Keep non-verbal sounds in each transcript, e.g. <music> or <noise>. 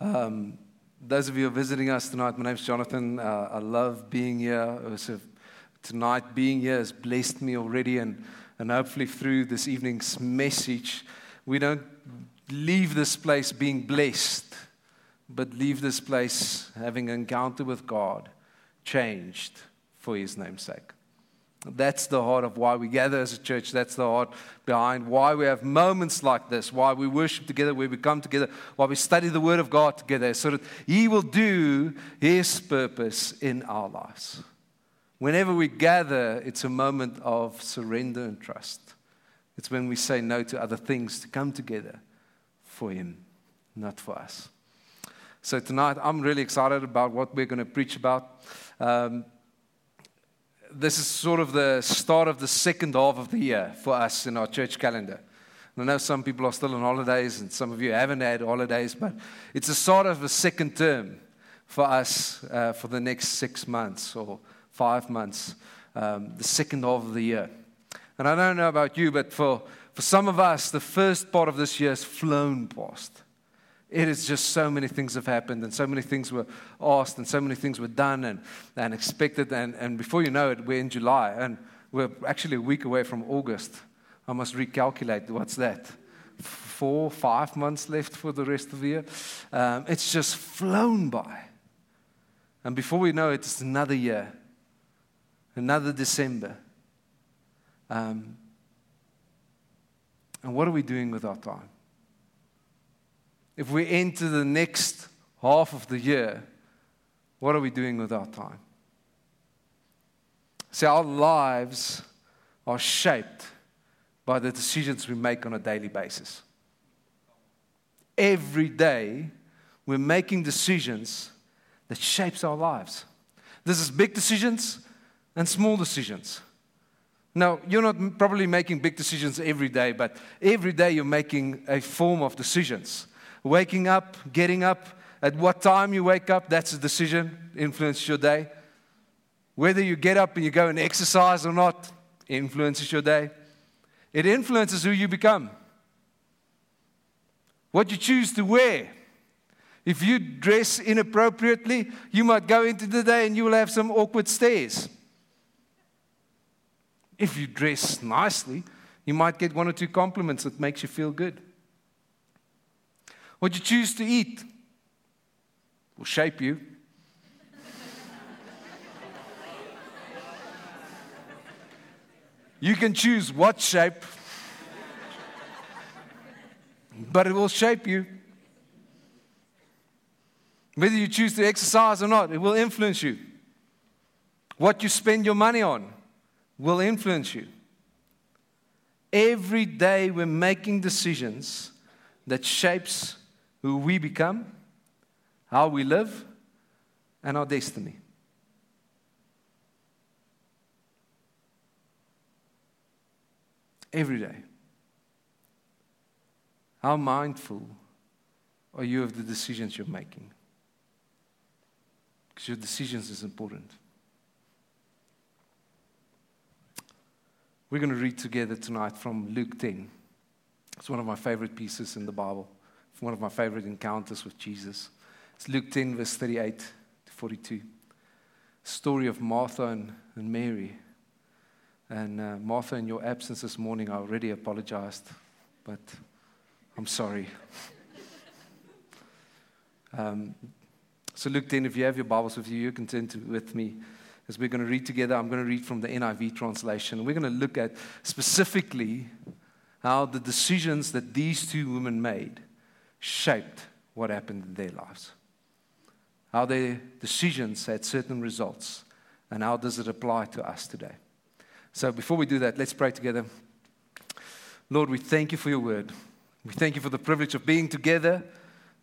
Um, those of you who are visiting us tonight, my name's Johnathan. Uh, I love being here. So tonight, being here has blessed me already, and, and hopefully through this evening's message, we don't leave this place being blessed, but leave this place having an encounter with God, changed for His name's sake. That's the heart of why we gather as a church. That's the heart behind why we have moments like this, why we worship together, where we come together, why we study the Word of God together, so that He will do His purpose in our lives. Whenever we gather, it's a moment of surrender and trust. It's when we say no to other things to come together for Him, not for us. So tonight, I'm really excited about what we're going to preach about. Um, this is sort of the start of the second half of the year for us in our church calendar. I know some people are still on holidays and some of you haven't had holidays, but it's a sort of a second term for us uh, for the next six months or five months, um, the second half of the year. And I don't know about you, but for, for some of us, the first part of this year has flown past. It is just so many things have happened, and so many things were asked, and so many things were done and, and expected. And, and before you know it, we're in July, and we're actually a week away from August. I must recalculate what's that? Four, five months left for the rest of the year. Um, it's just flown by. And before we know it, it's another year, another December. Um, and what are we doing with our time? if we enter the next half of the year, what are we doing with our time? See, our lives are shaped by the decisions we make on a daily basis. Every day, we're making decisions that shapes our lives. This is big decisions and small decisions. Now, you're not probably making big decisions every day, but every day you're making a form of decisions waking up, getting up, at what time you wake up, that's a decision, influences your day. Whether you get up and you go and exercise or not, influences your day. It influences who you become. What you choose to wear. If you dress inappropriately, you might go into the day and you will have some awkward stares. If you dress nicely, you might get one or two compliments that makes you feel good. What you choose to eat will shape you. You can choose what shape, but it will shape you. Whether you choose to exercise or not, it will influence you. What you spend your money on will influence you. Every day we're making decisions that shapes who we become, how we live, and our destiny. Every day. How mindful are you of the decisions you're making? Because your decisions is important. We're going to read together tonight from Luke 10. It's one of my favorite pieces in the Bible it's one of my favorite encounters with Jesus. It's Luke 10, verse 38 to 42. Story of Martha and, and Mary. And uh, Martha, in your absence this morning, I already apologized, but I'm sorry. <laughs> um, so, Luke 10, if you have your Bibles with you, you can turn to with me as we're going to read together. I'm going to read from the NIV translation. We're going to look at specifically how the decisions that these two women made shaped what happened in their lives. How their decisions had certain results, and how does it apply to us today? So, before we do that, let's pray together. Lord, we thank you for your word. We thank you for the privilege of being together,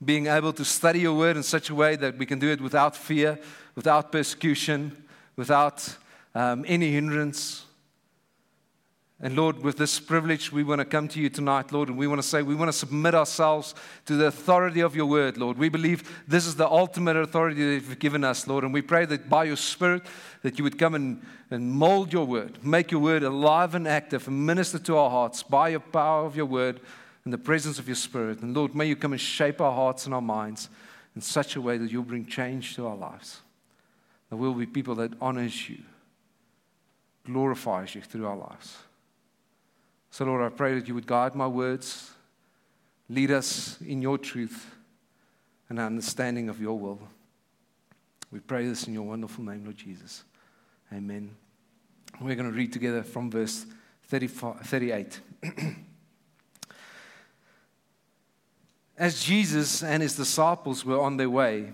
being able to study your word in such a way that we can do it without fear, without persecution, without um, any hindrance. And Lord, with this privilege, we want to come to you tonight, Lord, and we want to say we want to submit ourselves to the authority of your word, Lord. We believe this is the ultimate authority that you've given us, Lord. And we pray that by your spirit, that you would come and, and mold your word, make your word alive and active, and minister to our hearts by your power of your word and the presence of your spirit. And Lord, may you come and shape our hearts and our minds in such a way that you'll bring change to our lives. That we'll be people that honors you, glorifies you through our lives. So, Lord, I pray that you would guide my words, lead us in your truth and our understanding of your will. We pray this in your wonderful name, Lord Jesus. Amen. We're going to read together from verse 38. <clears throat> As Jesus and his disciples were on their way,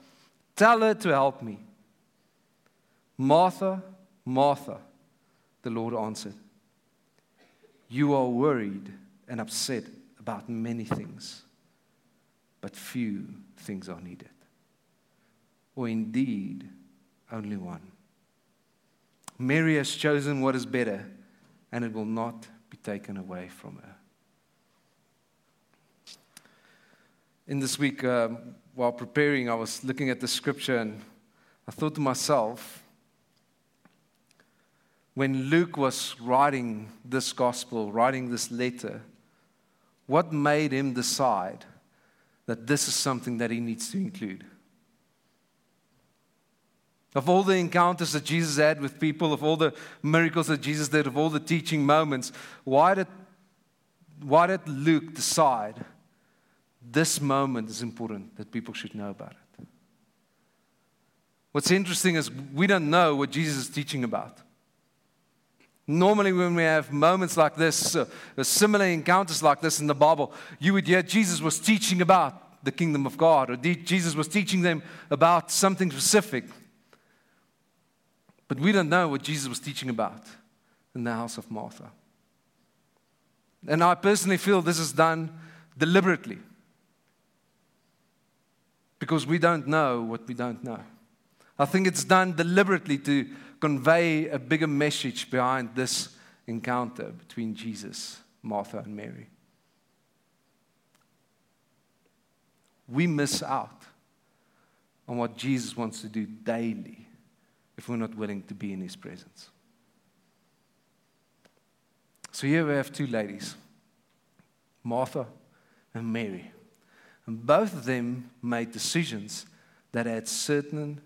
Tell her to help me. Martha, Martha, the Lord answered. You are worried and upset about many things, but few things are needed. Or indeed, only one. Mary has chosen what is better, and it will not be taken away from her. In this week, um, while preparing, I was looking at the scripture and I thought to myself, when Luke was writing this gospel, writing this letter, what made him decide that this is something that he needs to include? Of all the encounters that Jesus had with people, of all the miracles that Jesus did, of all the teaching moments, why did, why did Luke decide this moment is important that people should know about it? What's interesting is we don't know what Jesus is teaching about. Normally, when we have moments like this, uh, similar encounters like this in the Bible, you would hear Jesus was teaching about the kingdom of God, or Jesus was teaching them about something specific. But we don't know what Jesus was teaching about in the house of Martha. And I personally feel this is done deliberately because we don't know what we don't know. I think it's done deliberately to convey a bigger message behind this encounter between Jesus, Martha, and Mary. We miss out on what Jesus wants to do daily if we're not willing to be in his presence. So here we have two ladies, Martha and Mary. And both of them made decisions that had certain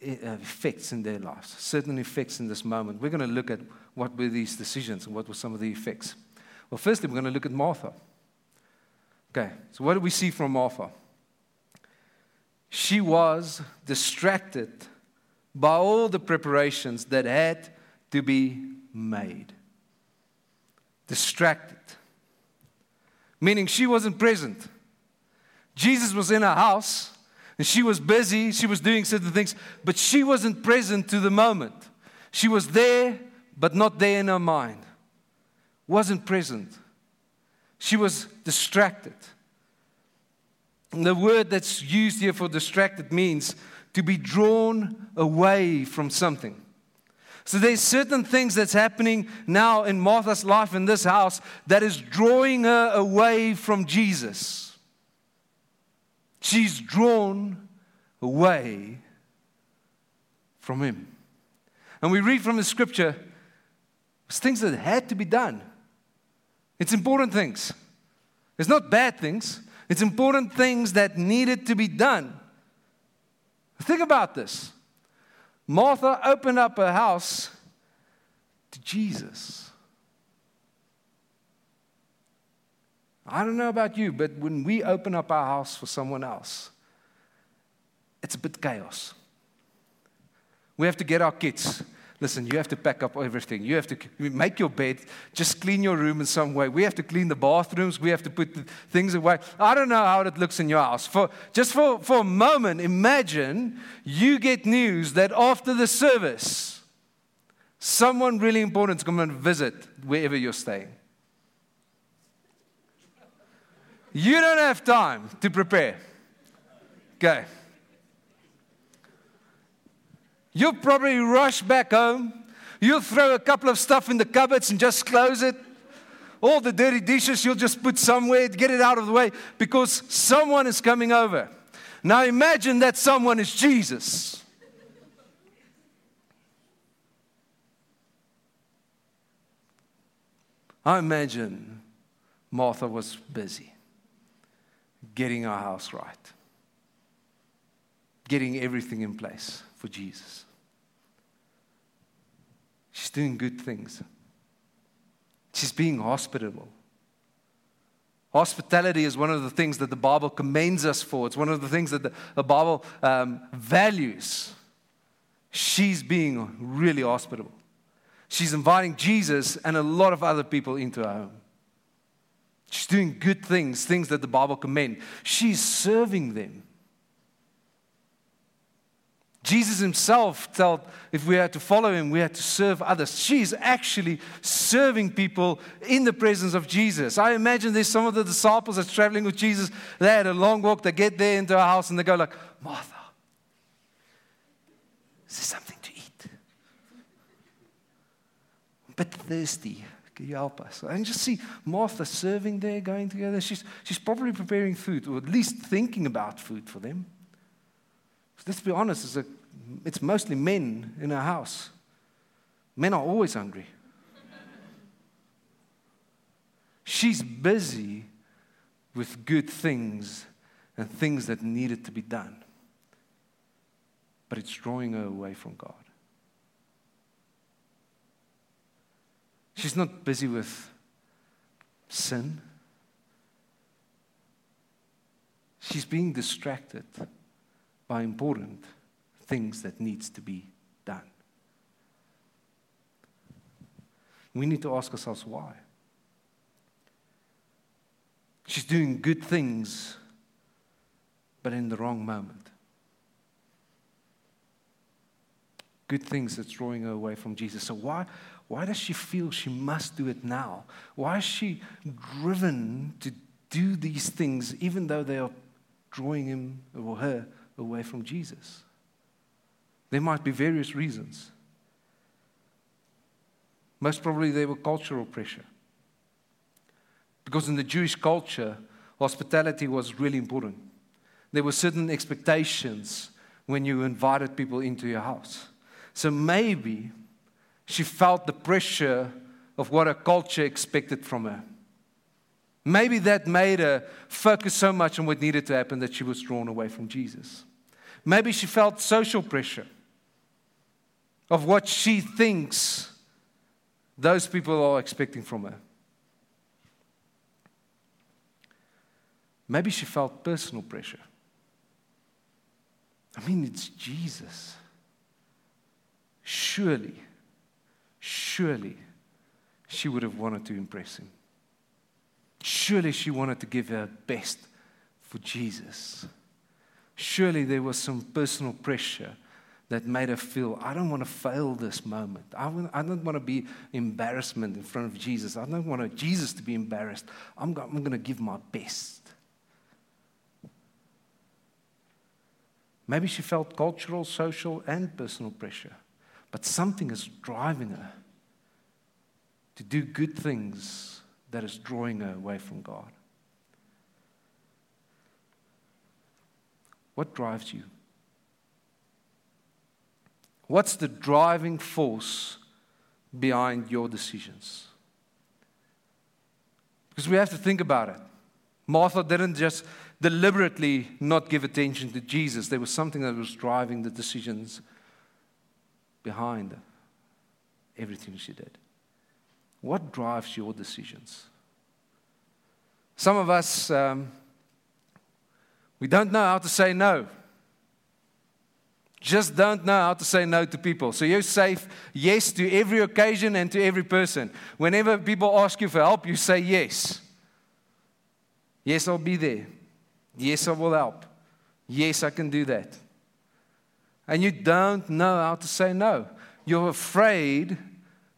uh, effects in their lives, certain effects in this moment. We're going to look at what were these decisions and what were some of the effects. Well, firstly, we're going to look at Martha. Okay, so what do we see from Martha? She was distracted by all the preparations that had to be made. Distracted. Meaning she wasn't present. Jesus was in her house and she was busy, she was doing certain things, but she wasn't present to the moment. She was there, but not there in her mind. Wasn't present. She was distracted. And the word that's used here for distracted means to be drawn away from something. So there's certain things that's happening now in Martha's life in this house that is drawing her away from Jesus. She's drawn away from him. And we read from the scripture it's things that had to be done. It's important things. It's not bad things. It's important things that needed to be done. Think about this. Martha opened up her house to Jesus. I don't know about you, but when we open up our house for someone else, it's a bit chaos. We have to get our kids. Listen, you have to pack up everything. You have to make your bed, just clean your room in some way. We have to clean the bathrooms. We have to put things away. I don't know how it looks in your house. For, just for, for a moment, imagine you get news that after the service, someone really important is going to visit wherever you're staying. You don't have time to prepare. Okay. You'll probably rush back home. You'll throw a couple of stuff in the cupboards and just close it. All the dirty dishes you'll just put somewhere, to get it out of the way because someone is coming over. Now imagine that someone is Jesus. I imagine Martha was busy getting our house right, getting everything in place for Jesus. She's doing good things. She's being hospitable. Hospitality is one of the things that the Bible commends us for. It's one of the things that the, the Bible um, values. She's being really hospitable. She's inviting Jesus and a lot of other people into her home. She's doing good things, things that the Bible commends. She's serving them. Jesus himself told if we had to follow him, we had to serve others. She's actually serving people in the presence of Jesus. I imagine there's some of the disciples that's traveling with Jesus. They had a long walk. They get there into a house and they go like, Martha, is there something to eat? I'm a bit thirsty. Can you help us? And just see Martha serving there, going together. She's, she's probably preparing food, or at least thinking about food for them. Let's be honest, it's, a, it's mostly men in our house. Men are always hungry. She's busy with good things and things that needed to be done. But it's drawing her away from God. She's not busy with sin. She's being distracted by important things that needs to be done. We need to ask ourselves why. She's doing good things, but in the wrong moment. Good things that's drawing her away from Jesus. So, why, why does she feel she must do it now? Why is she driven to do these things even though they are drawing him or her away from Jesus. There might be various reasons. Most probably, they were cultural pressure. Because in the Jewish culture, hospitality was really important. There were certain expectations when you invited people into your house. So maybe she felt the pressure of what her culture expected from her. Maybe that made her focus so much on what needed to happen that she was drawn away from Jesus. Maybe she felt social pressure of what she thinks those people are expecting from her. Maybe she felt personal pressure. I mean, it's Jesus. Surely, surely she would have wanted to impress him. Surely she wanted to give her best for Jesus surely there was some personal pressure that made her feel, I don't want to fail this moment. I, want, I don't want to be embarrassment in front of Jesus. I don't want Jesus to be embarrassed. I'm, I'm going to give my best. Maybe she felt cultural, social, and personal pressure, but something is driving her to do good things that is drawing her away from God. What drives you? What's the driving force behind your decisions? Because we have to think about it. Martha didn't just deliberately not give attention to Jesus, there was something that was driving the decisions behind everything she did. What drives your decisions? Some of us, um, we don't know how to say no. just don't know how to say no to people. So you say yes to every occasion and to every person. Whenever people ask you for help, you say yes. Yes, I'll be there. Yes, I will help. Yes, I can do that. And you don't know how to say no. You're afraid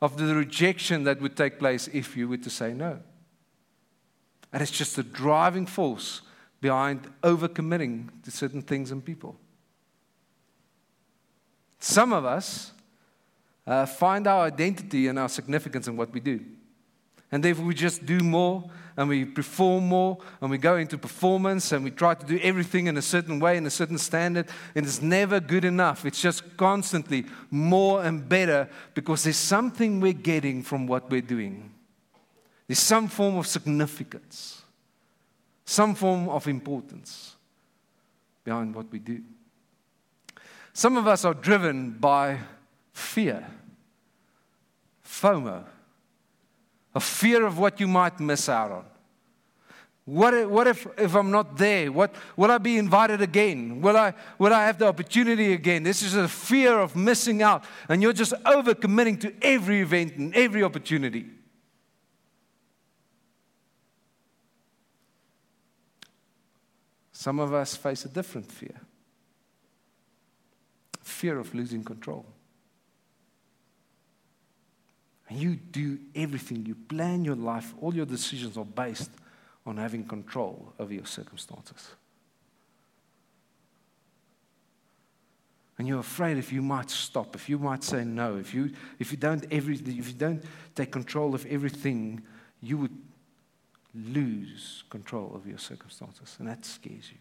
of the rejection that would take place if you were to say no. And it's just the driving force behind overcommitting to certain things and people. Some of us uh, find our identity and our significance in what we do. And therefore, we just do more and we perform more and we go into performance and we try to do everything in a certain way, in a certain standard. And it's never good enough. It's just constantly more and better because there's something we're getting from what we're doing. There's some form of significance, some form of importance behind what we do. Some of us are driven by fear, FOMO, a fear of what you might miss out on. What if, what if, if I'm not there? What, will I be invited again? Will I, will I have the opportunity again? This is a fear of missing out, and you're just overcommitting to every event and every opportunity. Some of us face a different fear fear of losing control. And you do everything, you plan your life, all your decisions are based on having control over your circumstances. And you're afraid if you might stop, if you might say no, if you, if you, don't, every, if you don't take control of everything, you would lose control of your circumstances. And that scares you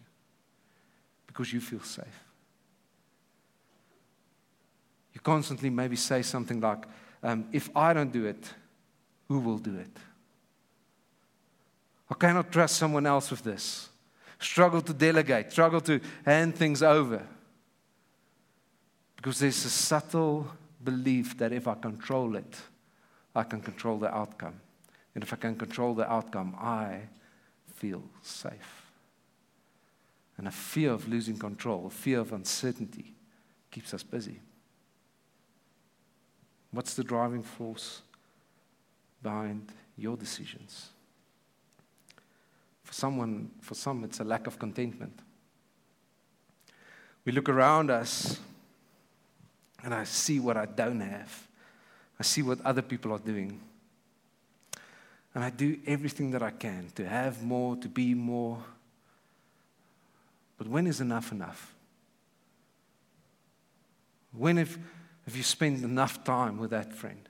because you feel safe. You constantly maybe say something like, um, If I don't do it, who will do it? I cannot trust someone else with this. Struggle to delegate, struggle to hand things over. Because there's a subtle belief that if I control it, I can control the outcome. And if I can control the outcome, I feel safe. And a fear of losing control, a fear of uncertainty keeps us busy. What's the driving force behind your decisions? For someone, for some, it's a lack of contentment. We look around us and I see what I don't have. I see what other people are doing. And I do everything that I can to have more, to be more. But when is enough enough? When if have you spent enough time with that friend?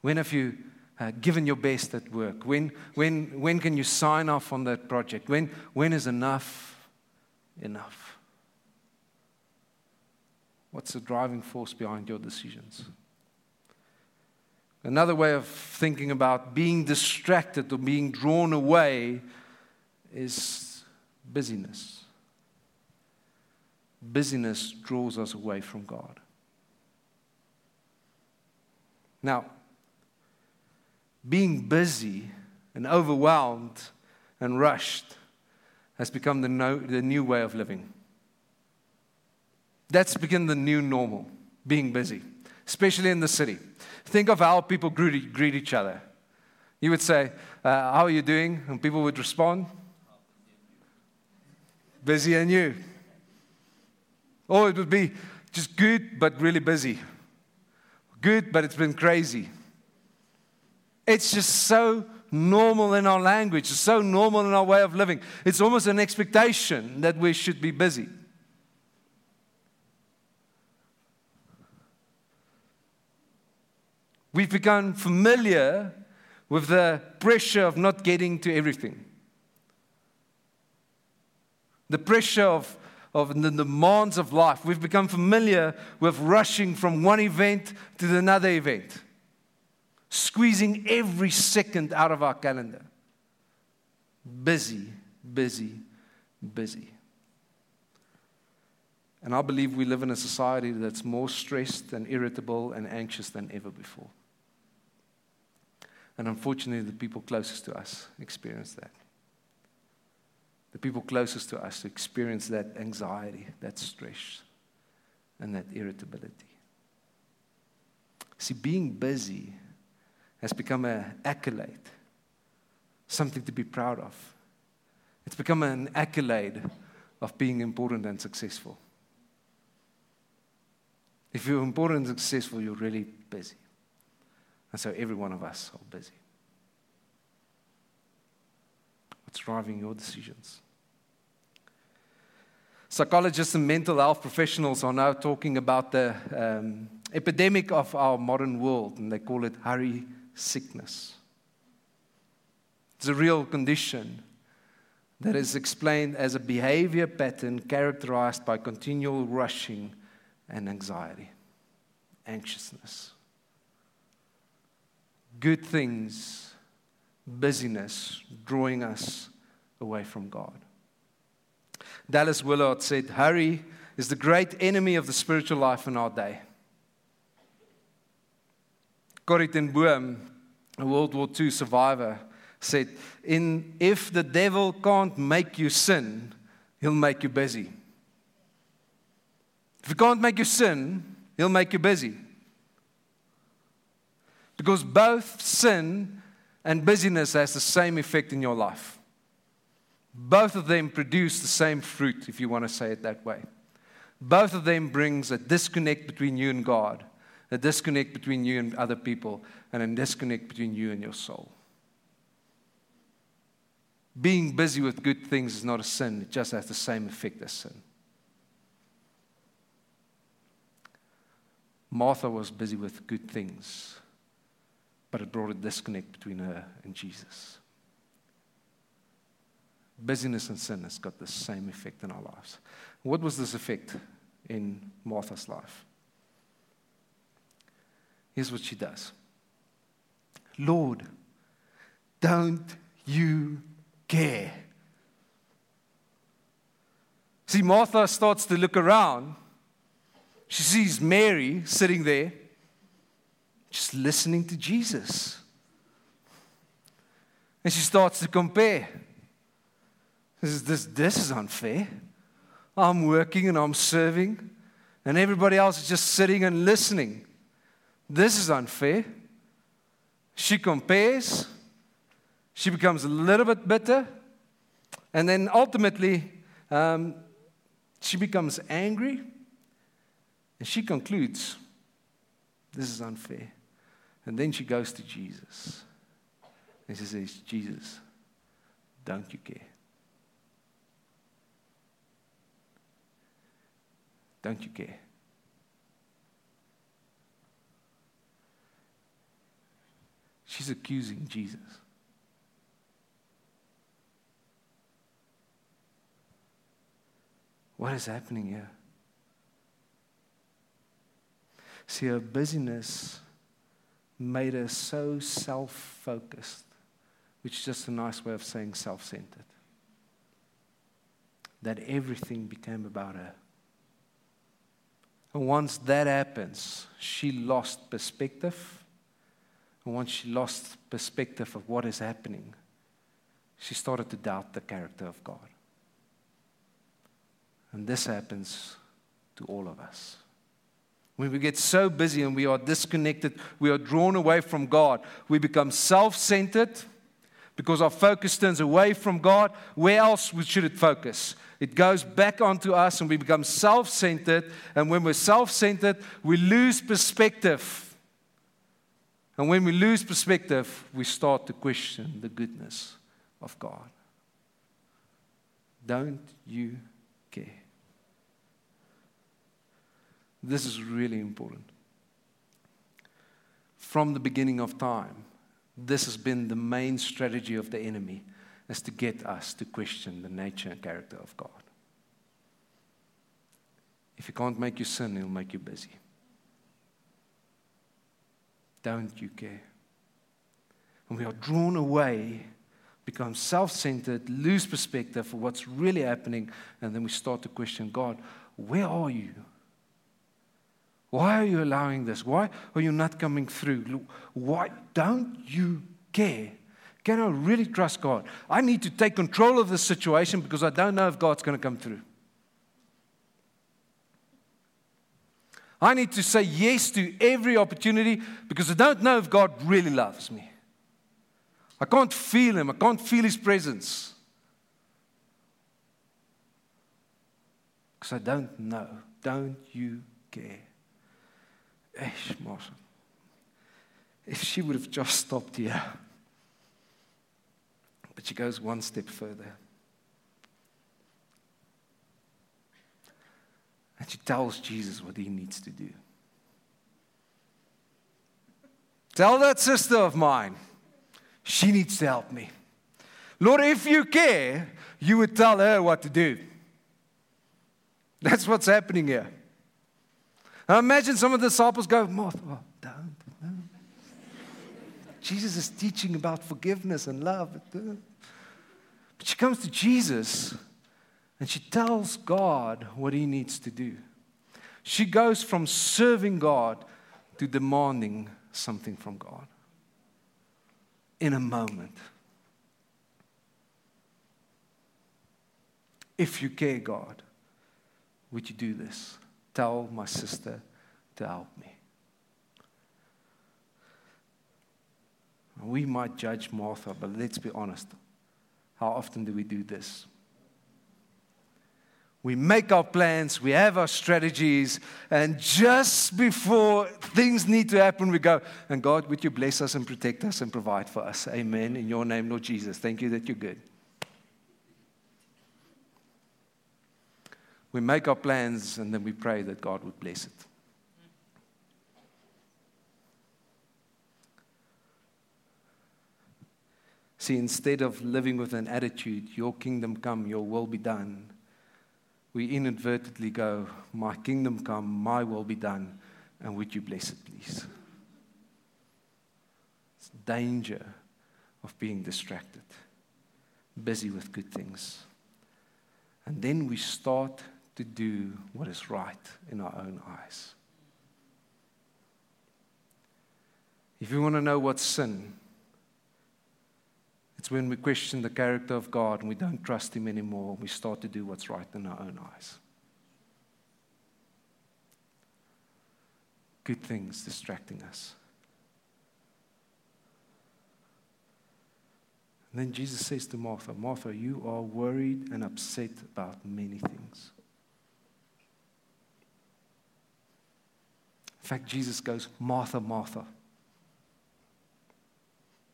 When have you uh, given your best at work? When, when, when can you sign off on that project? When, when is enough enough? What's the driving force behind your decisions? Another way of thinking about being distracted or being drawn away is busyness. Busyness draws us away from God. Now, being busy and overwhelmed and rushed has become the, no, the new way of living. That's become the new normal, being busy, especially in the city. Think of how people greet, greet each other. You would say, uh, How are you doing? And people would respond, Busy and you. Or it would be just good, but really busy good, but it's been crazy. It's just so normal in our language, it's so normal in our way of living. It's almost an expectation that we should be busy. We've become familiar with the pressure of not getting to everything. The pressure of of the demands of life. We've become familiar with rushing from one event to another event, squeezing every second out of our calendar. Busy, busy, busy. And I believe we live in a society that's more stressed and irritable and anxious than ever before. And unfortunately, the people closest to us experience that the people closest to us to experience that anxiety, that stress, and that irritability. See, being busy has become an accolade, something to be proud of. It's become an accolade of being important and successful. If you're important and successful, you're really busy. And so every one of us are busy. What's driving your decisions? Psychologists and mental health professionals are now talking about the um, epidemic of our modern world, and they call it hurry sickness. It's a real condition that is explained as a behavior pattern characterized by continual rushing and anxiety, anxiousness. Good things, busyness, drawing us away from God. Dallas Willard said, Hurry is the great enemy of the spiritual life in our day. Corrie ten Boom, a World War II survivor, said, In, If the devil can't make you sin, he'll make you busy. If he can't make you sin, he'll make you busy. Because both sin and busyness has the same effect in your life. Both of them produce the same fruit, if you want to say it that way. Both of them brings a disconnect between you and God, a disconnect between you and other people, and a disconnect between you and your soul. Being busy with good things is not a sin, it just has the same effect as sin. Martha was busy with good things, but it brought a disconnect between her and Jesus. Busyness and sin has got the same effect in our lives. What was this effect in Martha's life? Here's what she does Lord, don't you care. See, Martha starts to look around. She sees Mary sitting there, just listening to Jesus. And she starts to compare. This, is, this, this is unfair. I'm working and I'm serving, and everybody else is just sitting and listening. This is unfair. She compares she becomes a little bit bitter. And then ultimately, um, she becomes angry. And she concludes, This is unfair. And then she goes to Jesus. And she says, Jesus, don't you care? Don't you care? She's accusing Jesus. What is happening here? See, her busyness made her so self focused, which is just a nice way of saying self centered, that everything became about her. And once that happens, she lost perspective. And once she lost perspective of what is happening, she started to doubt the character of God. And this happens to all of us. When we get so busy and we are disconnected, we are drawn away from God, we become self centered because our focus turns away from God. Where else should it focus? It goes back onto us and we become self centered. And when we're self centered, we lose perspective. And when we lose perspective, we start to question the goodness of God. Don't you care. This is really important. From the beginning of time, this has been the main strategy of the enemy is to get us to question the nature and character of God. If he can't make you sin, he'll make you busy. Don't you care? And we are drawn away become self centered, lose perspective for what's really happening, and then we start to question God, where are you? Why are you allowing this? Why are you not coming through? Why don't you care? Can I really trust God? I need to take control of this situation because I don't know if God's going to come through. I need to say yes to every opportunity because I don't know if God really loves me. I can't feel Him, I can't feel His presence. Because I don't know. Don't you care? Martha. If she would have just stopped here. But she goes one step further. And she tells Jesus what he needs to do. Tell that sister of mine, she needs to help me. Lord, if you care, you would tell her what to do. That's what's happening here. Imagine some of the disciples go, don't. Jesus is teaching about forgiveness and love. But she comes to Jesus and she tells God what he needs to do. She goes from serving God to demanding something from God in a moment. If you care, God, would you do this? Tell my sister to help me. We might judge Martha, but let's be honest. How often do we do this? We make our plans, we have our strategies, and just before things need to happen, we go, and God, would you bless us and protect us and provide for us? Amen. In your name, Lord Jesus. Thank you that you're good. We make our plans and then we pray that God would bless it. See, instead of living with an attitude, your kingdom come, your will be done, we inadvertently go, My kingdom come, my will be done, and would you bless it, please? It's danger of being distracted, busy with good things. And then we start to do what is right in our own eyes. If you want to know what's sin, it's when we question the character of God and we don't trust Him anymore, we start to do what's right in our own eyes. Good things distracting us. And then Jesus says to Martha, Martha, you are worried and upset about many things. In fact, Jesus goes, Martha, Martha. I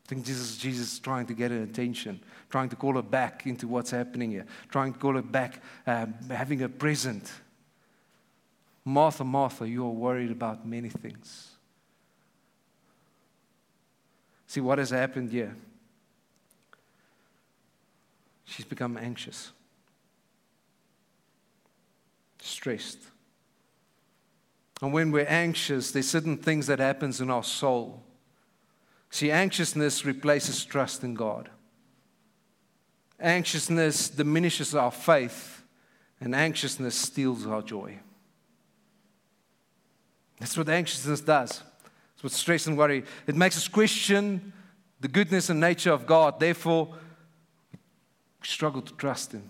think Jesus, Jesus trying to get her attention, trying to call her back into what's happening here, trying to call her back, uh, having her present. Martha, Martha, you are worried about many things. See what has happened here? She's become anxious, stressed. And when we're anxious, there's certain things that happens in our soul. See, anxiousness replaces trust in God. Anxiousness diminishes our faith, and anxiousness steals our joy. That's what anxiousness does. It's what stress and worry. It makes us question the goodness and nature of God. Therefore, we struggle to trust Him.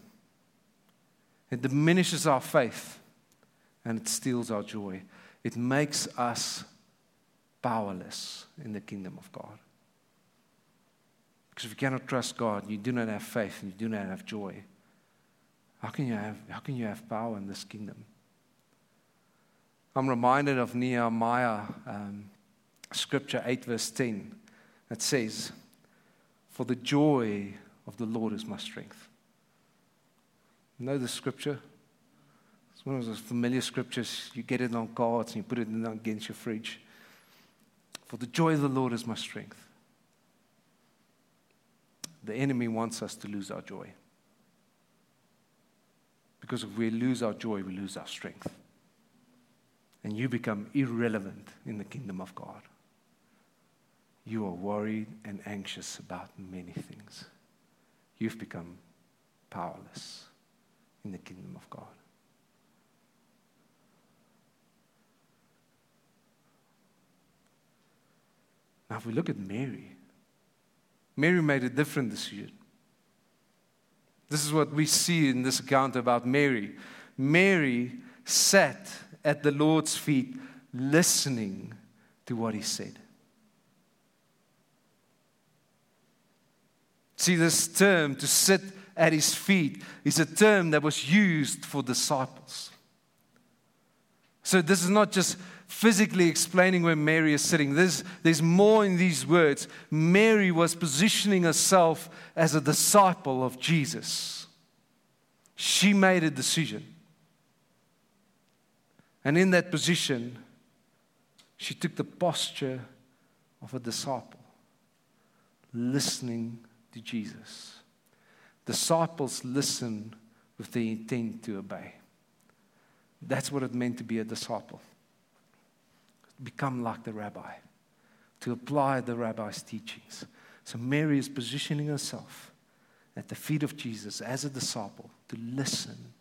It diminishes our faith and it steals our joy it makes us powerless in the kingdom of God. Because if you cannot trust God, you do not have faith and you do not have joy. How can you have, how can you have power in this kingdom? I'm reminded of Nehemiah, um, scripture 8, verse 10, that says, For the joy of the Lord is my strength. You know the scripture? One of those familiar scriptures. You get it on cards and you put it against your fridge. For the joy of the Lord is my strength. The enemy wants us to lose our joy. Because if we lose our joy, we lose our strength. And you become irrelevant in the kingdom of God. You are worried and anxious about many things. You've become powerless in the kingdom of God. Now, if we look at Mary, Mary made a different decision. This is what we see in this account about Mary. Mary sat at the Lord's feet, listening to what he said. See, this term to sit at his feet is a term that was used for disciples. So, this is not just physically explaining where Mary is sitting. There's, there's more in these words. Mary was positioning herself as a disciple of Jesus. She made a decision. And in that position, she took the posture of a disciple, listening to Jesus. Disciples listen with the intent to obey. That's what it meant to be a disciple. Become like the rabbi, to apply the rabbi's teachings. So Mary is positioning herself at the feet of Jesus as a disciple to listen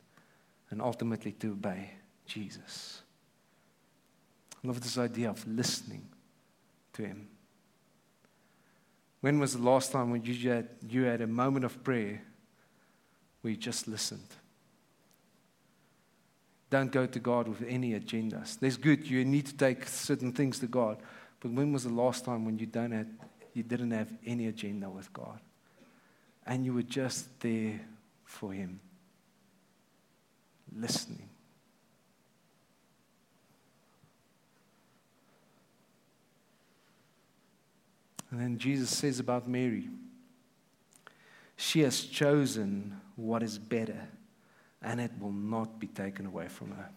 and ultimately to obey Jesus. I love this idea of listening to him. When was the last time when you had, you had a moment of prayer where you just listened? Don't go to God with any agendas. There's good. You need to take certain things to God. But when was the last time when you, don't have, you didn't have any agenda with God? And you were just there for Him, listening. And then Jesus says about Mary, she has chosen what is better and it will not be taken away from her.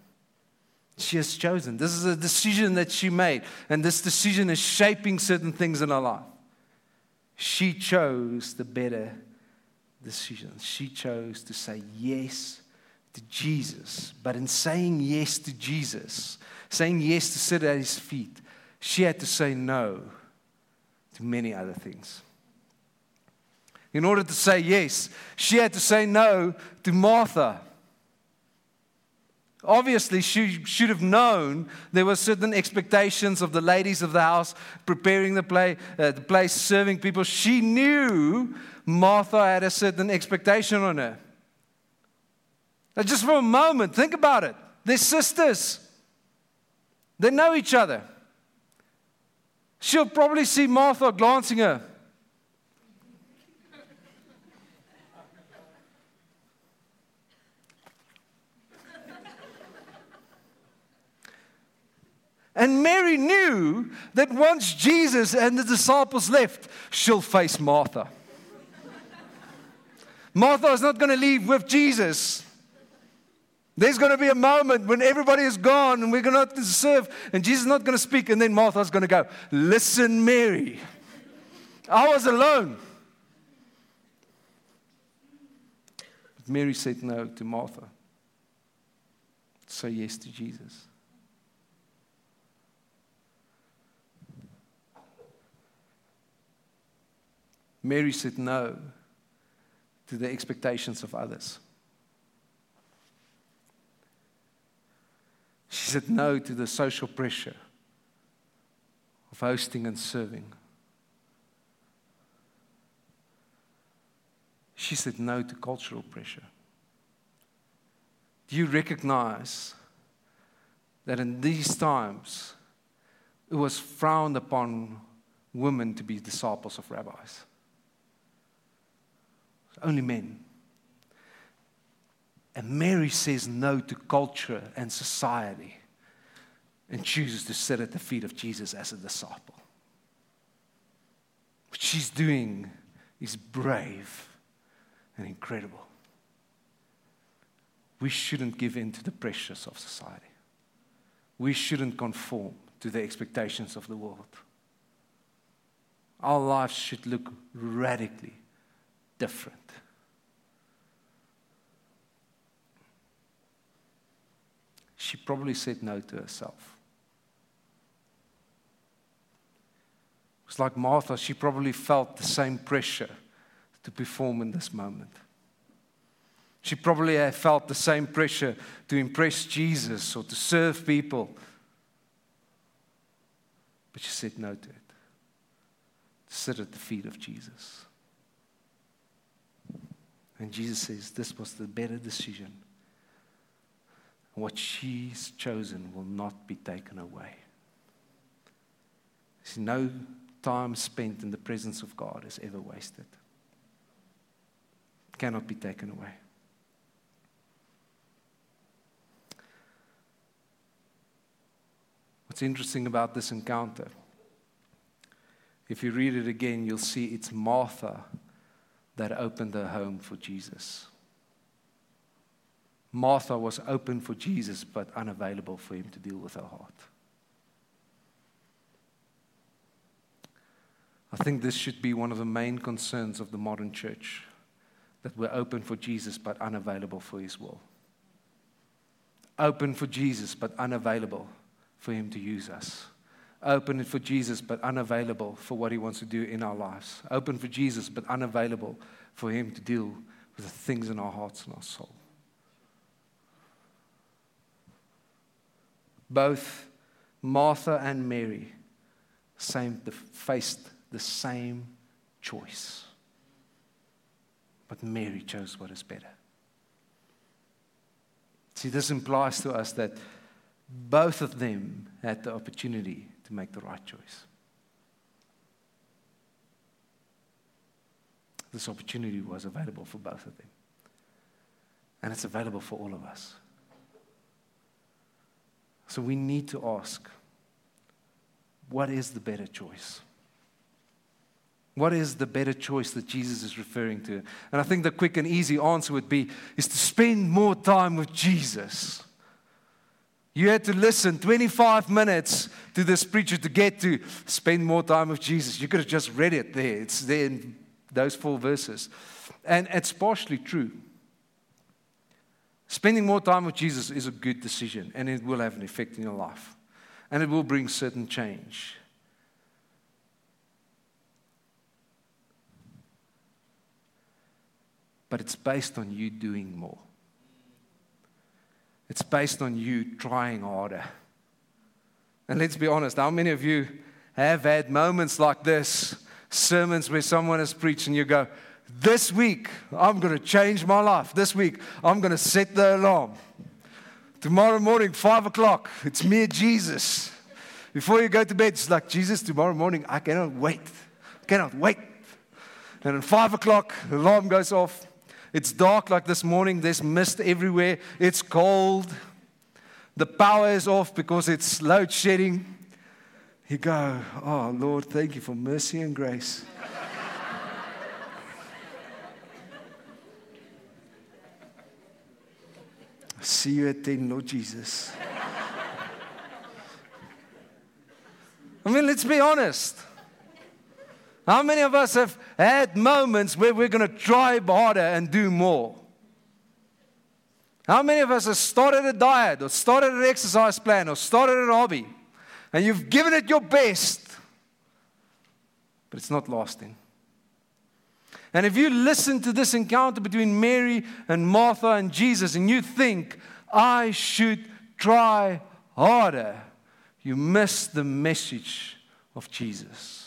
She has chosen. This is a decision that she made, and this decision is shaping certain things in her life. She chose the better decision. She chose to say yes to Jesus. But in saying yes to Jesus, saying yes to sit at his feet, she had to say no to many other things. In order to say yes, she had to say no to Martha. Obviously, she should have known there were certain expectations of the ladies of the house preparing the, play, uh, the place, serving people. She knew Martha had a certain expectation on her. Now, just for a moment, think about it. They're sisters, they know each other. She'll probably see Martha glancing at her. And Mary knew that once Jesus and the disciples left, she'll face Martha. Martha is not going to leave with Jesus. There's going to be a moment when everybody is gone and we're going to serve, and Jesus is not going to speak, and then Martha's going to go, Listen, Mary. I was alone. But Mary said no to Martha. Say yes to Jesus. Mary said no to the expectations of others. She said no to the social pressure of hosting and serving. She said no to cultural pressure. Do you recognize that in these times it was frowned upon women to be disciples of rabbis? Only men. And Mary says no to culture and society and chooses to sit at the feet of Jesus as a disciple. What she's doing is brave and incredible. We shouldn't give in to the pressures of society. We shouldn't conform to the expectations of the world. Our lives should look radically different. She probably said no to herself. It was like Martha, she probably felt the same pressure to perform in this moment. She probably uh, felt the same pressure to impress Jesus or to serve people. But she said no to it. To sit at the feet of Jesus. And Jesus says this was the better decision. What she's chosen will not be taken away. There's no time spent in the presence of God is ever wasted. It cannot be taken away. What's interesting about this encounter, if you read it again, you'll see it's Martha that opened her home for Jesus. Martha was open for Jesus, but unavailable for him to deal with her heart. I think this should be one of the main concerns of the modern church that we're open for Jesus, but unavailable for his will. Open for Jesus, but unavailable for him to use us. Open for Jesus, but unavailable for what he wants to do in our lives. Open for Jesus, but unavailable for him to deal with the things in our hearts and our soul. Both Martha and Mary same, faced the same choice. But Mary chose what is better. See, this implies to us that both of them had the opportunity to make the right choice. This opportunity was available for both of them. And it's available for all of us. So we need to ask what is the better choice? What is the better choice that Jesus is referring to? And I think the quick and easy answer would be is to spend more time with Jesus. You had to listen 25 minutes to this preacher to get to spend more time with Jesus. You could have just read it there. It's there in those four verses. And it's partially true. Spending more time with Jesus is a good decision and it will have an effect in your life. And it will bring certain change. But it's based on you doing more. It's based on you trying harder. And let's be honest, how many of you have had moments like this, sermons where someone has preached and you go, This week, I'm going to change my life. This week, I'm going to set the alarm. Tomorrow morning, 5 o'clock, it's me and Jesus. Before you go to bed, it's like, Jesus, tomorrow morning, I cannot wait. I cannot wait. And at 5 o'clock, the alarm goes off. It's dark like this morning, there's mist everywhere, it's cold. The power is off because it's load shedding. You go, Oh Lord, thank you for mercy and grace. See you at 10, Lord Jesus. I mean, let's be honest. How many of us have had moments where we're going to try harder and do more? How many of us have started a diet or started an exercise plan or started a hobby and you've given it your best, but it's not lasting? And if you listen to this encounter between Mary and Martha and Jesus and you think, I should try harder, you miss the message of Jesus.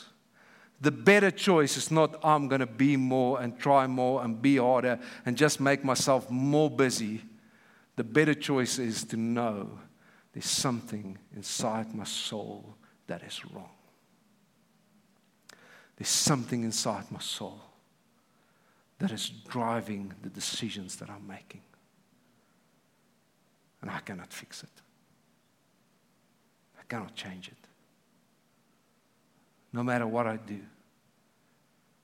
The better choice is not, I'm going to be more and try more and be harder and just make myself more busy. The better choice is to know there's something inside my soul that is wrong. There's something inside my soul that is driving the decisions that I'm making. And I cannot fix it, I cannot change it no matter what I do.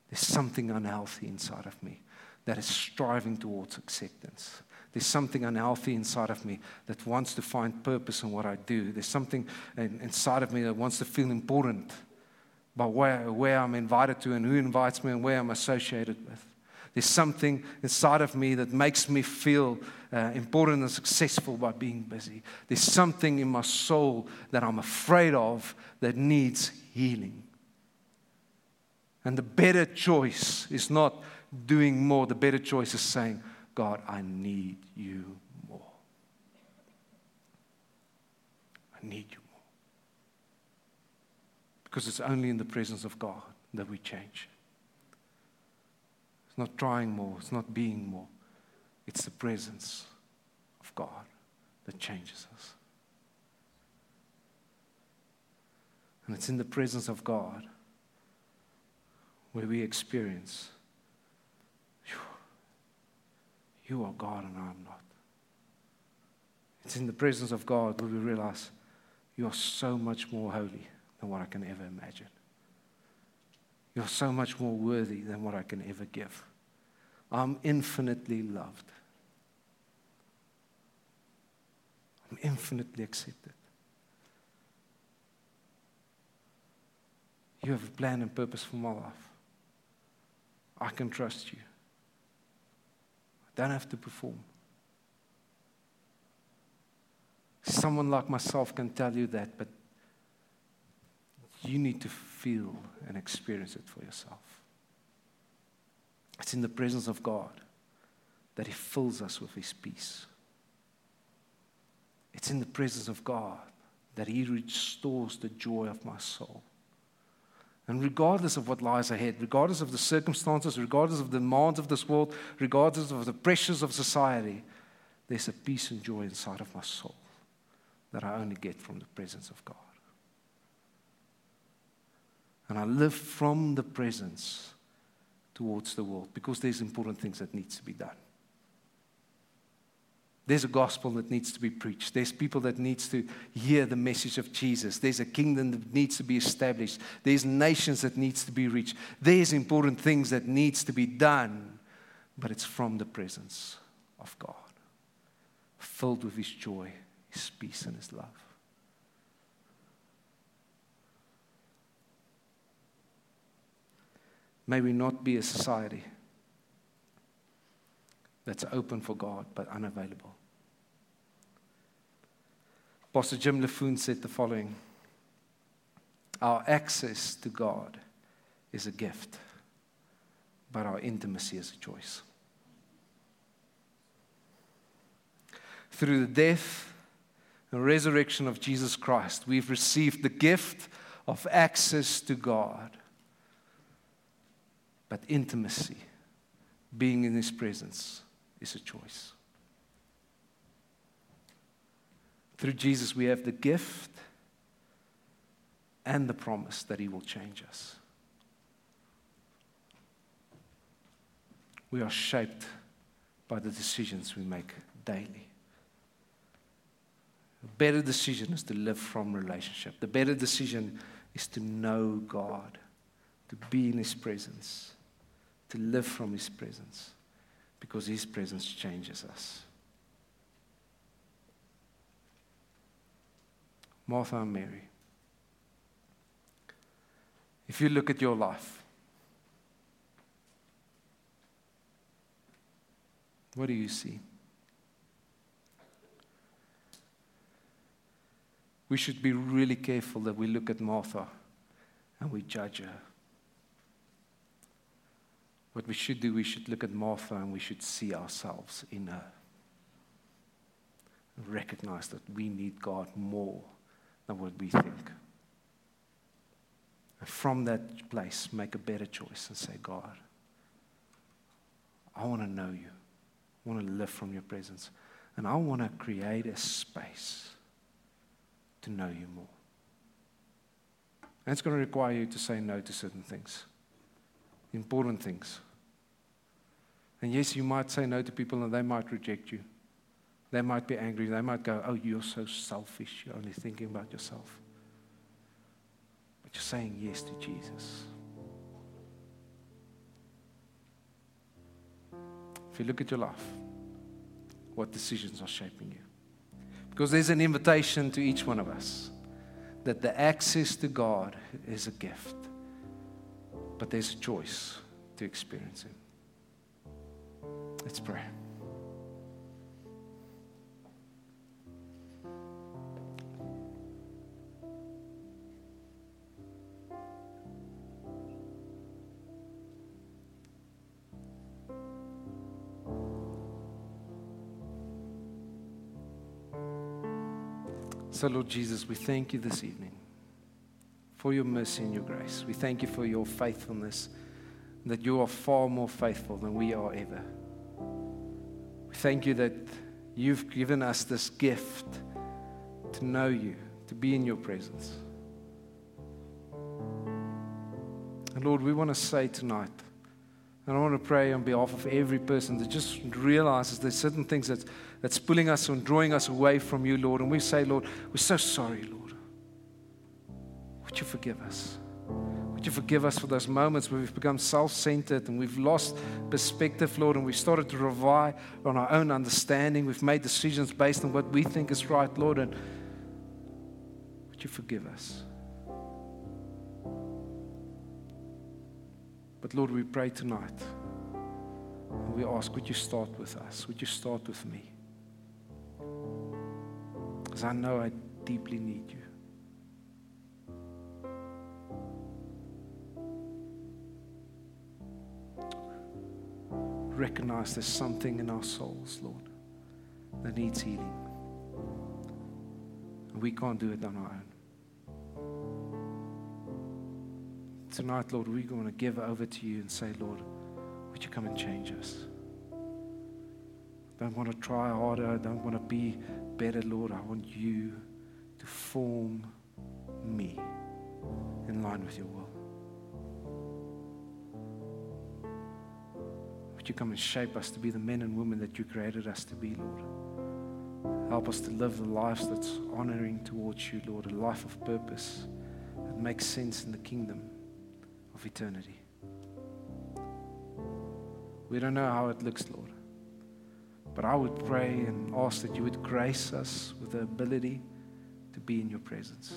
There's something unhealthy inside of me that is striving towards acceptance. There's something unhealthy inside of me that wants to find purpose in what I do. There's something inside of me that wants to feel important by where, where I'm invited to and who invites me and where I'm associated with. There's something inside of me that makes me feel uh, important and successful by being busy. There's something in my soul that I'm afraid of that needs healing. And the better choice is not doing more, the better choice is saying, God, I need you more. I need you more. Because it's only in the presence of God that we change. It's not trying more, it's not being more, it's the presence of God that changes us. And it's in the presence of God where we experience you are God and I am not. It's in the presence of God where we realize you are so much more holy than what I can ever imagine. You're so much more worthy than what I can ever give. I'm infinitely loved. I'm infinitely accepted. You have a plan and purpose for my life. I can trust you. I don't have to perform. Someone like myself can tell you that, but you need to feel and experience it for yourself. It's in the presence of God that He fills us with His peace. It's in the presence of God that He restores the joy of my soul. And regardless of what lies ahead, regardless of the circumstances, regardless of the demands of this world, regardless of the pressures of society, there's a peace and joy inside of my soul that I only get from the presence of God. And I live from the presence towards the world because there's important things that needs to be done. There's a gospel that needs to be preached. There's people that needs to hear the message of Jesus. There's a kingdom that needs to be established. There's nations that needs to be reached. There's important things that needs to be done, but it's from the presence of God, filled with his joy, his peace and his love. May we not be a society that's open for God but unavailable. Pastor Jim Laffoon said the following Our access to God is a gift, but our intimacy is a choice. Through the death and resurrection of Jesus Christ, we've received the gift of access to God. But intimacy, being in His presence, is a choice. Through Jesus, we have the gift and the promise that He will change us. We are shaped by the decisions we make daily. The better decision is to live from relationship. The better decision is to know God, to be in His presence, to live from His presence because His presence changes us. Martha and Mary. If you look at your life, what do you see? We should be really careful that we look at Martha and we judge her. What we should do, we should look at Martha and we should see ourselves in her. And Recognize that we need God more than what we think. And from that place, make a better choice and say, God, I want to know you. I want to live from your presence. And I want to create a space to know you more. And it's going to require you to say no to certain things, important things. And yes, you might say no to people and they might reject you. They might be angry. They might go, Oh, you're so selfish. You're only thinking about yourself. But you're saying yes to Jesus. If you look at your life, what decisions are shaping you? Because there's an invitation to each one of us that the access to God is a gift, but there's a choice to experience Him. Let's pray. So, Lord Jesus, we thank you this evening for your mercy and your grace. We thank you for your faithfulness, that you are far more faithful than we are ever. We thank you that You've given us this gift to know you, to be in your presence. And Lord, we want to say tonight, and I want to pray on behalf of every person that just realizes there's certain things that, that's pulling us and drawing us away from you, Lord. And we say, Lord, we're so sorry, Lord. Would you forgive us? You forgive us for those moments where we've become self centered and we've lost perspective, Lord, and we've started to rely on our own understanding? We've made decisions based on what we think is right, Lord. And would you forgive us? But Lord, we pray tonight. And we ask, would you start with us? Would you start with me? Because I know I deeply need you. Recognize there's something in our souls, Lord, that needs healing. And we can't do it on our own. Tonight, Lord, we're going to give over to you and say, Lord, would you come and change us? Don't want to try harder. Don't want to be better, Lord. I want you to form me in line with your will. You come and shape us to be the men and women that you created us to be, Lord? Help us to live the lives that's honoring towards you, Lord, a life of purpose that makes sense in the kingdom of eternity. We don't know how it looks, Lord. But I would pray and ask that you would grace us with the ability to be in your presence.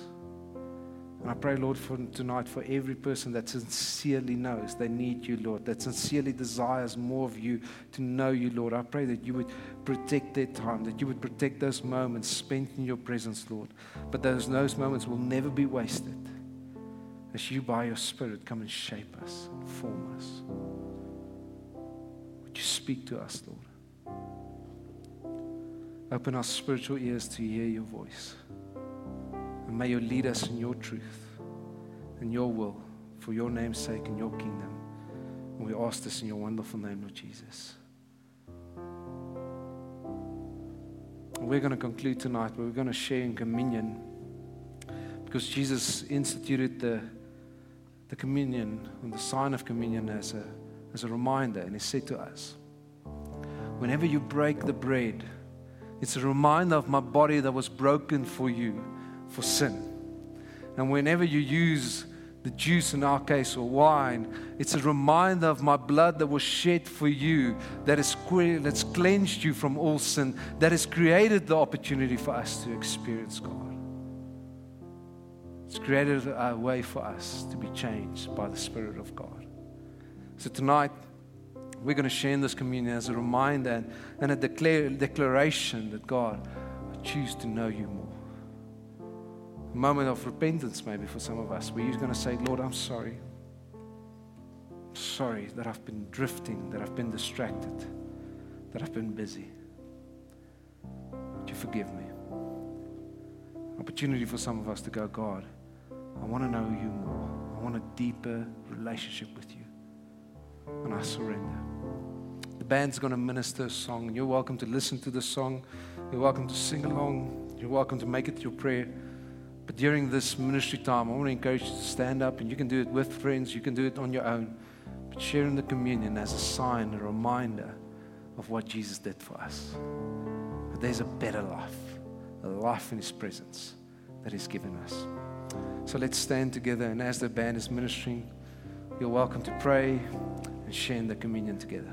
And I pray, Lord, for tonight for every person that sincerely knows they need you, Lord, that sincerely desires more of you, to know you, Lord. I pray that you would protect their time, that you would protect those moments spent in your presence, Lord. But those, those moments will never be wasted as you, by your Spirit, come and shape us form us. Would you speak to us, Lord? Open our spiritual ears to hear your voice. May you lead us in your truth and your will for your name's sake and your kingdom. And we ask this in your wonderful name, Lord Jesus. We're going to conclude tonight, but we're going to share in communion because Jesus instituted the the communion and the sign of communion as a, as a reminder. And he said to us, Whenever you break the bread, it's a reminder of my body that was broken for you for sin. And whenever you use the juice in our case or wine, it's a reminder of my blood that was shed for you, that has that's cleansed you from all sin, that has created the opportunity for us to experience God. It's created a way for us to be changed by the Spirit of God. So tonight, we're going to share in this communion as a reminder and a declaration that God, I choose to know you more. Moment of repentance, maybe for some of us, where you're going to say, Lord, I'm sorry. I'm sorry that I've been drifting, that I've been distracted, that I've been busy. Would you forgive me? Opportunity for some of us to go, God. I want to know you more. I want a deeper relationship with you. And I surrender. The band's going to minister a song. You're welcome to listen to the song. You're welcome to sing along. You're welcome to make it your prayer. But during this ministry time, I want to encourage you to stand up, and you can do it with friends, you can do it on your own. But sharing the communion as a sign, a reminder of what Jesus did for us. There's a better life, a life in His presence that He's given us. So let's stand together, and as the band is ministering, you're welcome to pray and share in the communion together.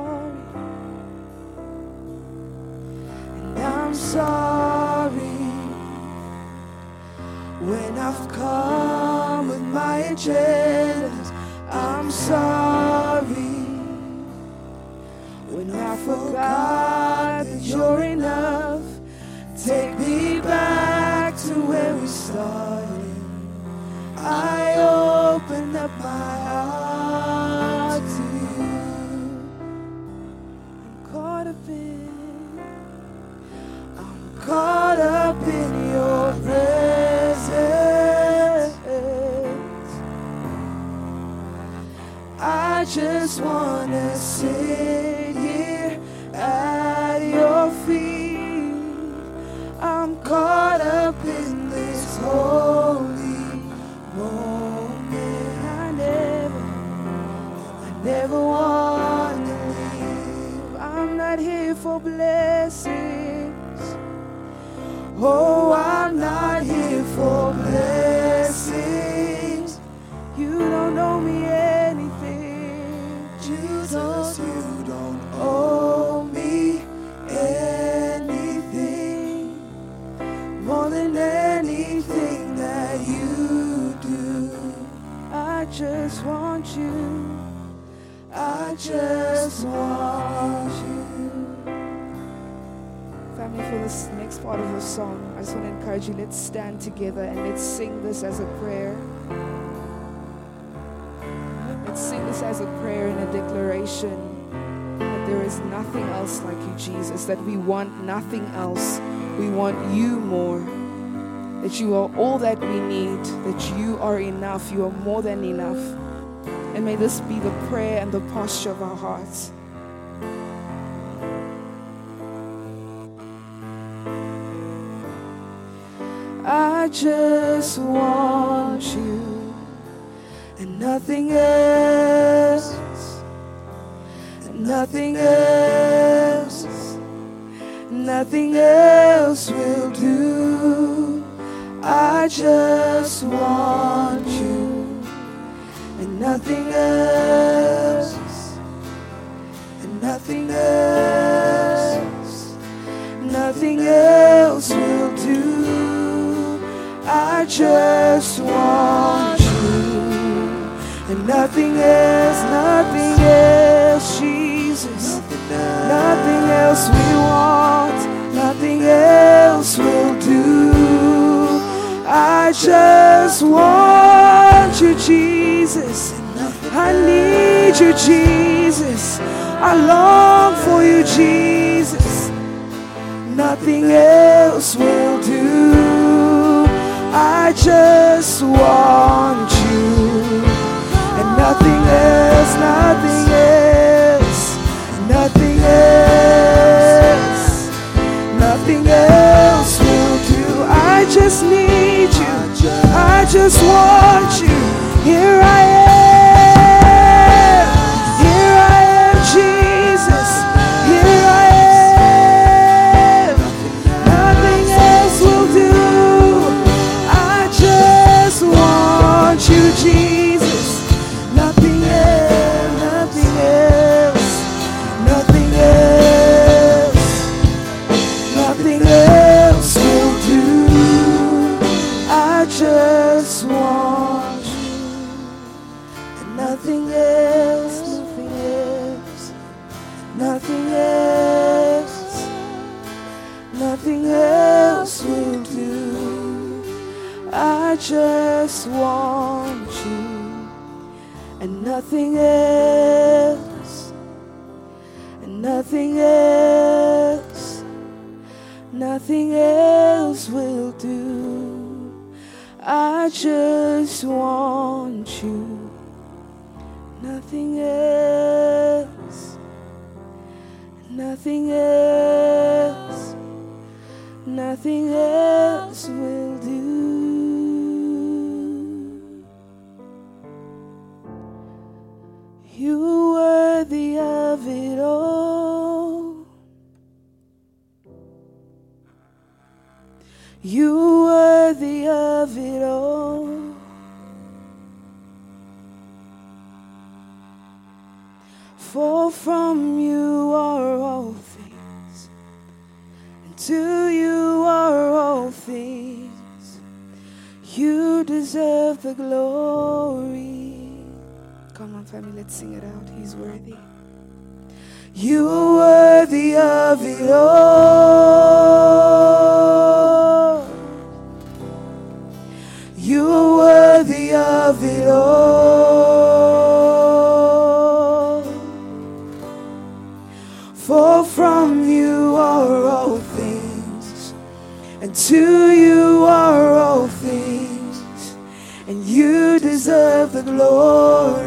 I've come with my agendas. I'm sorry when I forgot that you're enough. Take me back to where we started. I open just wanna sit here at your feet. I'm caught up in this holy moment. I never, I never wanna leave. I'm not here for blessings. Oh, I'm not here for blessings. Just want you. I just want you. Family, for this next part of the song, I just want to encourage you let's stand together and let's sing this as a prayer. Let's sing this as a prayer and a declaration that there is nothing else like you, Jesus, that we want nothing else. We want you more. That you are all that we need, that you are enough, you are more than enough. And may this be the prayer and the posture of our hearts. I just want you and nothing else, and nothing else, nothing else will do. I just want you and nothing else, and nothing else, nothing else will do. I just want you and nothing else, nothing else, Jesus. Nothing else we want, nothing else will. I just want you, Jesus. I need you, Jesus. I long for you, Jesus. Nothing else will do. I just want you. And nothing else, nothing else, nothing else, nothing else will do. I just need just want you. Here I glory. Come on, family, let's sing it out. He's worthy. You are worthy of it all. You are worthy of it all. For from you are all things, and to glory.